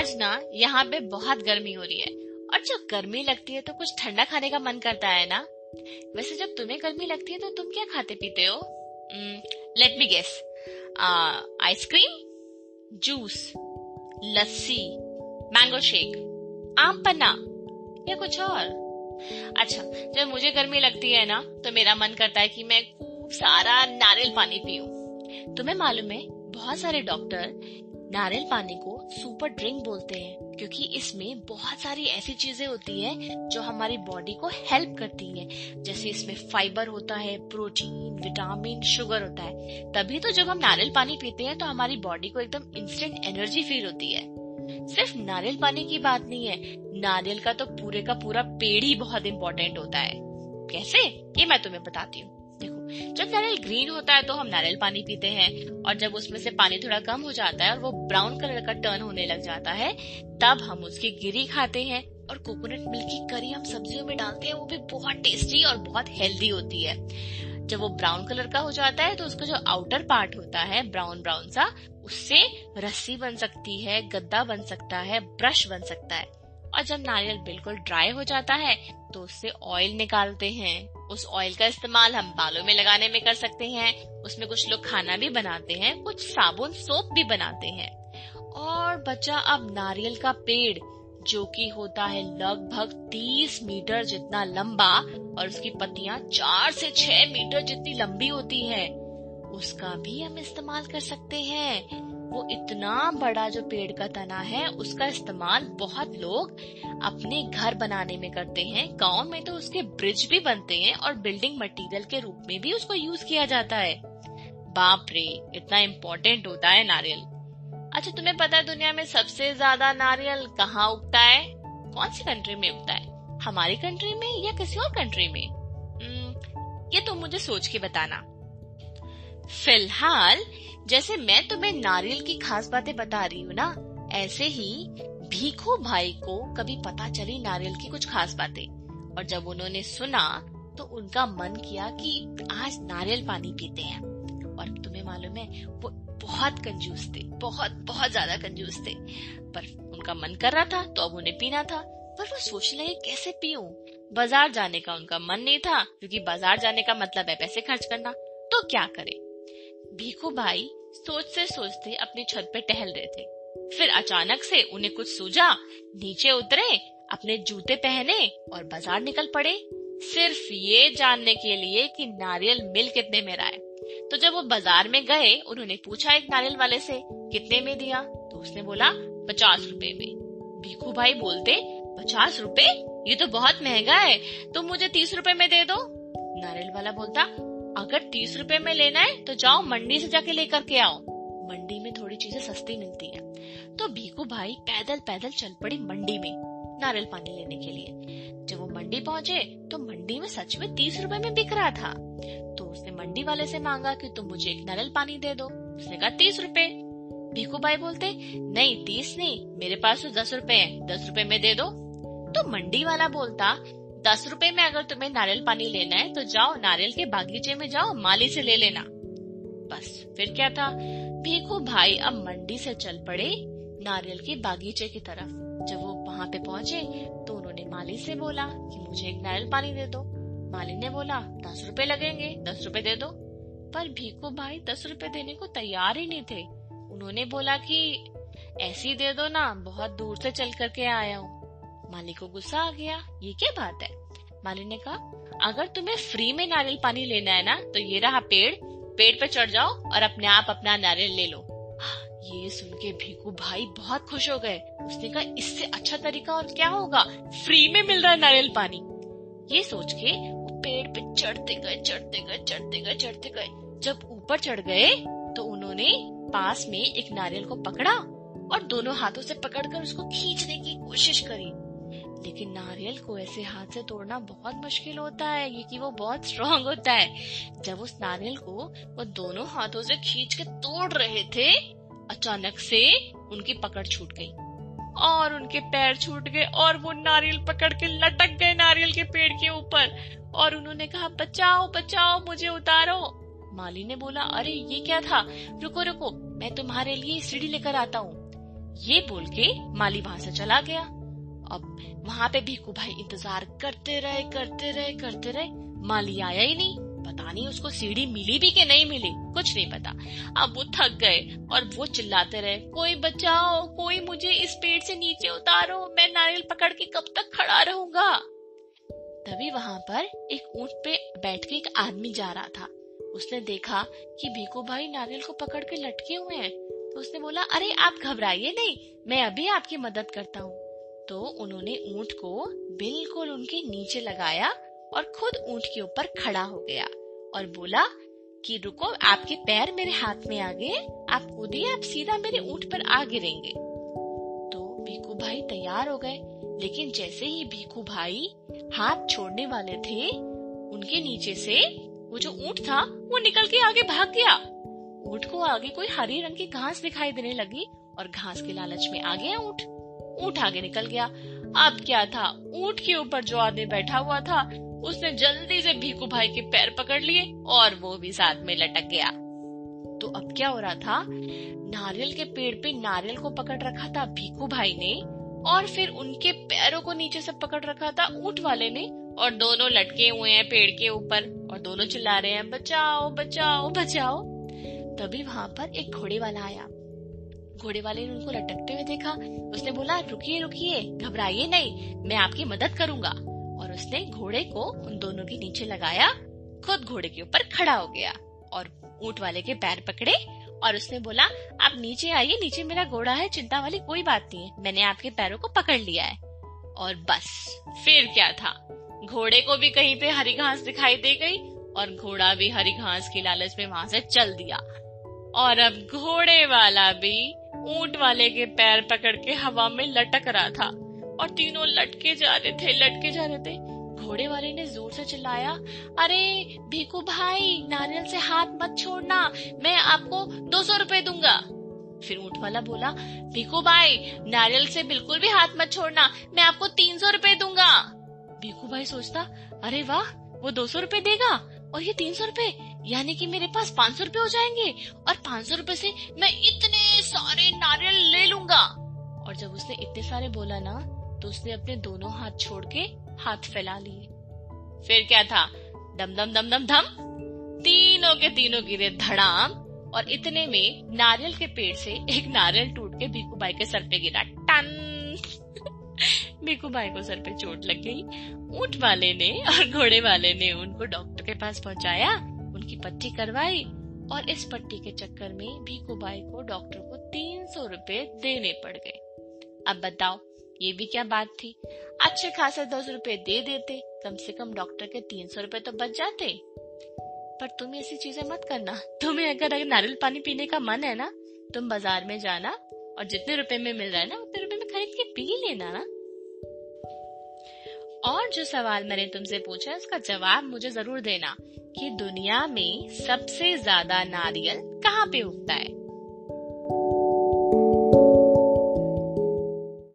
आज ना यहाँ पे बहुत गर्मी हो रही है। और जब गर्मी लगती है तो कुछ ठंडा खाने का मन करता है ना? वैसे जब तुम्हें गर्मी लगती है तो तुम क्या खाते पीते हो? Let me guess ice cream juice lassi mango shake aam panna, या कुछ और? अच्छा जब मुझे गर्मी लगती है ना तो मेरा मन करता है कि मैं खूब सारा नारियल पानी पीऊं। तुम्हें मालूम है, बहुत सारे डॉक्टर नारियल पानी को सुपर ड्रिंक बोलते हैं, क्योंकि इसमें बहुत सारी ऐसी चीज़ें होती है जो हमारी बॉडी को हेल्प करती हैं। जैसे इसमें फाइबर होता है, प्रोटीन, विटामिन, शुगर होता है। तभी तो जब हम नारियल पानी पीते हैं तो हमारी बॉडी को एकदम इंस्टेंट एनर्जी फील होती है। सिर्फ़ नारियल पानी की बात नहीं है, नारियल का तो पूरे का पूरा पेड़ ही बहुत इम्पोर्टेंट होता है। कैसे? ये मैं तुम्हें बताती हूँ। देखो, जब नारियल ग्रीन होता है तो हम नारियल पानी पीते हैं और जब उसमें से पानी थोड़ा कम हो जाता है और वो ब्राउन कलर का टर्न होने लग जाता है, तब हम उसकी गिरी खाते हैं और कोकोनट मिल्क की करी हम सब्जियों में डालते हैं, वो भी बहुत टेस्टी और बहुत हेल्दी होती है। जब वो ब्राउन कलर का हो जाता है तो उसका जो आउटर पार्ट होता है ब्राउन ब्राउन सा, उससे रस्सी बन सकती है, गद्दा बन सकता है ब्रश बन सकता है। और जब नारियल बिल्कुल ड्राई हो जाता है तो उससे ऑयल निकालते हैं। उस ऑयल का इस्तेमाल हम बालों में लगाने में कर सकते हैं। उसमें कुछ लोग खाना भी बनाते हैं, कुछ साबुन, सोप भी बनाते हैं। और बचा अब नारियल का पेड़, जो कि होता है लगभग 30 मीटर जितना लंबा और उसकी पत्तियाँ चार से छह मीटर जितनी लंबी होती है, उसका भी हम इस्तेमाल कर सकते हैं। वो इतना बड़ा जो पेड़ का तना है उसका इस्तेमाल बहुत लोग अपने घर बनाने में करते हैं। गाँव में तो उसके ब्रिज भी बनते हैं और बिल्डिंग मटेरियल के रूप में भी उसको यूज़ किया जाता है। बाप रे इतना इम्पोर्टेंट होता है नारियल। अच्छा तुम्हें पता है दुनिया में सबसे ज़्यादा नारियल कहाँ उगता है? कौन सी कंट्री में उगता है? हमारी कंट्री में या किसी और कंट्री में? हम्म, ये तुम मुझे सोच के बताना। फ़िलहाल, जैसे मैं तुम्हें नारियल की खास बातें बता रही हूँ ना, ऐसे ही भीखू भाई को कभी पता चली नारियल की कुछ खास बातें। और जब उन्होंने सुना तो उनका मन किया कि आज नारियल पानी पीते हैं। और तुम्हें मालूम है, वो बहुत कंजूस थे, बहुत बहुत ज़्यादा कंजूस थे। पर उनका मन कर रहा था तो अब उन्हें पीना था। पर वो सोचने लगे, कैसे पीऊं? बाज़ार जाने का उनका मन नहीं था, क्योंकि बाज़ार जाने का मतलब है पैसे खर्च करना। तो क्या करें? भीखू भाई सोच से सोचते अपनी छत पे टहल रहे थे। फिर अचानक से उन्हें कुछ सूझा, नीचे उतरे, अपने जूते पहने और बाज़ार निकल पड़े। सिर्फ़ ये जानने के लिए कि नारियल मिल कितने में रहा है। तो जब वो बाज़ार में गए, उन्होंने पूछा एक नारियल वाले से, कितने में दिया? तो उसने बोला, पचास रुपए में। भीखू भाई बोलते, पचास रुपए? ये तो बहुत महँगा है, तुम तो मुझे तीस रुपए में दे दो। नारियल वाला बोलता अगर तीस रुपए में लेना है तो जाओ मंडी से जाके लेकर के आओ। मंडी में थोड़ी चीज़ें सस्ती मिलती है। तो भीकू भाई पैदल पैदल चल पड़ी मंडी में, नारियल पानी लेने के लिए। जब वो मंडी पहुँचे तो मंडी में सच में तीस रुपए में बिक रहा था। तो उसने मंडी वाले से मांगा कि तुम मुझे एक नारियल पानी दे दो। उसने कहा, तीस रुपए। भीकू भाई बोलते, नहीं, तीस नहीं, मेरे पास तो दस रुपए है, दस रुपए में दे दो। तो मंडी वाला बोलता दस रुपए में अगर तुम्हें नारियल पानी लेना है तो जाओ, नारियल के बागीचे में जाओ, माली से ले लेना। बस, फिर क्या था? भीखू भाई अब मंडी से चल पड़े नारियल के बागीचे की तरफ़। जब वो वहाँ पे पहुँचे तो उन्होंने माली से बोला कि मुझे एक नारियल पानी दे दो। माली ने बोला, दस रुपए लगेंगे, दस रुपए दे दो। पर भीखू भाई दस रुपए देने को तैयार ही नहीं थे। उन्होंने बोला कि, ऐसी दे दो ना, बहुत दूर से चल करके आया हूँ। माली को गुस्सा आ गया। ये क्या बात है? माली ने कहा, अगर तुम्हें फ्री में नारियल पानी लेना है ना तो ये रहा पेड़। पेड़ पे चढ़ जाओ और अपने आप अपना नारियल ले लो। ये सुन के भीकू भाई बहुत खुश हो गए। उसने कहा, इससे अच्छा तरीका और क्या होगा? फ्री में मिल रहा है नारियल पानी। ये सोच के वो पेड़ पे चढ़ते गए चढ़ते गए चढ़ते गए चढ़ते गए। जब ऊपर चढ़ गए तो उन्होंने पास में एक नारियल को पकड़ा और दोनों हाथों से पकड़कर उसको खींचने की कोशिश करी। लेकिन नारियल को ऐसे हाथ से तोड़ना बहुत मुश्किल होता है, क्योंकि वो बहुत स्ट्रांग होता है। जब उस नारियल को वो दोनों हाथों से खींच के तोड़ रहे थे, अचानक से उनकी पकड़ छूट गई और उनके पैर छूट गए और वो नारियल पकड़ के लटक गए नारियल के पेड़ के ऊपर और उन्होंने कहा, बचाओ बचाओ, मुझे उतारो। माली ने बोला, अरे, ये क्या था? रुको रुको, मैं तुम्हारे लिए सीढ़ी लेकर आता हूँ। ये बोल के माली वहाँ से चला गया। अब वहाँ पे भीखू भाई इंतज़ार करते रहे करते रहे करते रहे। माली आया ही नहीं। पता नहीं उसको सीढ़ी मिली भी कि नहीं मिली। कुछ नहीं पता। अब वो थक गए और वो चिल्लाते रहे, कोई बचाओ, कोई मुझे इस पेड़ से नीचे उतारो। मैं नारियल पकड़ के कब तक खड़ा रहूँगा? तभी वहाँ पर एक ऊँट पे बैठ के एक आदमी जा रहा था। उसने देखा कि भीखू भाई नारियल को पकड़ के लटके हुए हैं। तो उसने बोला, अरे, आप घबराइए नहीं। मैं अभी आपकी मदद करता हूँ। तो उन्होंने ऊँट को बिल्कुल उनके नीचे लगाया और खुद ऊँट के ऊपर खड़ा हो गया और बोला कि रुको, आपके पैर मेरे हाथ में आ गए। आप कूदिए आप सीधा मेरे ऊँट पर आ गिरेंगे। तो भीखू भाई तैयार हो गए। लेकिन जैसे ही भीखू भाई हाथ छोड़ने वाले थे, उनके नीचे से वो जो ऊँट था, वो निकल के आगे भाग गया। ऊँट को आगे कोई हरी रंग की घास दिखाई देने लगी और घास के लालच में आ गया ऊँट। ऊँट आगे निकल गया। अब क्या था? ऊँट के ऊपर जो आदमी बैठा हुआ था, उसने जल्दी से भीकू भाई के पैर पकड़ लिए और वो भी साथ में लटक गया। तो अब क्या हो रहा था? नारियल के पेड़ पे नारियल को पकड़ रखा था भीकू भाई ने और फिर उनके पैरों को नीचे से पकड़ रखा था ऊँट वाले ने और दोनों लटके हुए हैं पेड़ के ऊपर और दोनों चिल्ला रहे हैं, बचाओ बचाओ बचाओ। तभी वहाँ पर एक घोड़े वाला आया। घोड़े वाले ने उनको लटकते हुए देखा। उसने बोला, रुकिए रुकिए, घबराइए नहीं, मैं आपकी मदद करूँगा। और उसने घोड़े को उन दोनों के नीचे लगाया, खुद घोड़े के ऊपर खड़ा हो गया और ऊँट वाले के पैर पकड़े और उसने बोला, आप नीचे आइए, नीचे मेरा घोड़ा है, चिंता वाली कोई बात नहीं है, मैंने आपके पैरों को पकड़ लिया है। और बस, फिर क्या था? घोड़े को भी कहीं पे हरी घास दिखाई दे गई और घोड़ा भी हरी घास की लालच में वहाँ से चल दिया। और अब घोड़े वाला भी ऊँट वाले के पैर पकड़ के हवा में लटक रहा था और तीनों लटके जा रहे थे, लटके जा रहे थे। घोड़े वाले ने ज़ोर से चिल्लाया, अरे भीकू भाई, नारियल से हाथ मत छोड़ना, मैं आपको दो सौ रूपए दूँगा। फिर ऊँट वाला बोला भीकू भाई, नारियल से बिल्कुल भी हाथ मत छोड़ना, मैं आपको तीन सौ रूपए दूँगा। भीकू भाई सोचता, अरे वाह, वो दो सौ रूपए देगा? और ये तीन सौ रूपए? यानी कि मेरे पास पाँच सौ रूपए हो जाएँगे? और पाँच सौ रूपए से मैं इतने सारे नारियल ले लूँगा। और जब उसने इतने सारे बोला ना तो उसने अपने दोनों हाथ छोड़ के हाथ फैला लिए। फिर क्या था? दम दम दम दम, धम। तीनों के तीनों गिरे धड़ाम, और इतने में नारियल के पेड़ से एक नारियल टूट के भीकू भाई के सर पे गिरा। टन! भीकू भाई को सर पे चोट लग गई। ऊँट वाले ने और घोड़े वाले ने उनको डॉक्टर के पास पहुँचाया, उनकी पट्टी करवाई, और इस पट्टी के चक्कर में भीकू भाई को डॉक्टर तीन सौ रूपए देने पड़ गए। अब बताओ, ये भी क्या बात थी? अच्छे खासे दस रुपए दे देते, कम से कम डॉक्टर के तीन सौ रूपए तो बच जाते। पर तुम ऐसी चीज़ें मत करना। तुम्हें अगर अगर नारियल पानी पीने का मन है ना, तुम बाज़ार में जाना और जितने रुपए में मिल रहा है ना, उतने रुपए में खरीद के पी लेना ना। और जो सवाल मैंने तुमसे पूछा, उसका जवाब मुझे ज़रूर देना कि दुनिया में सबसे ज़्यादा नारियल कहाँ पे उगता है?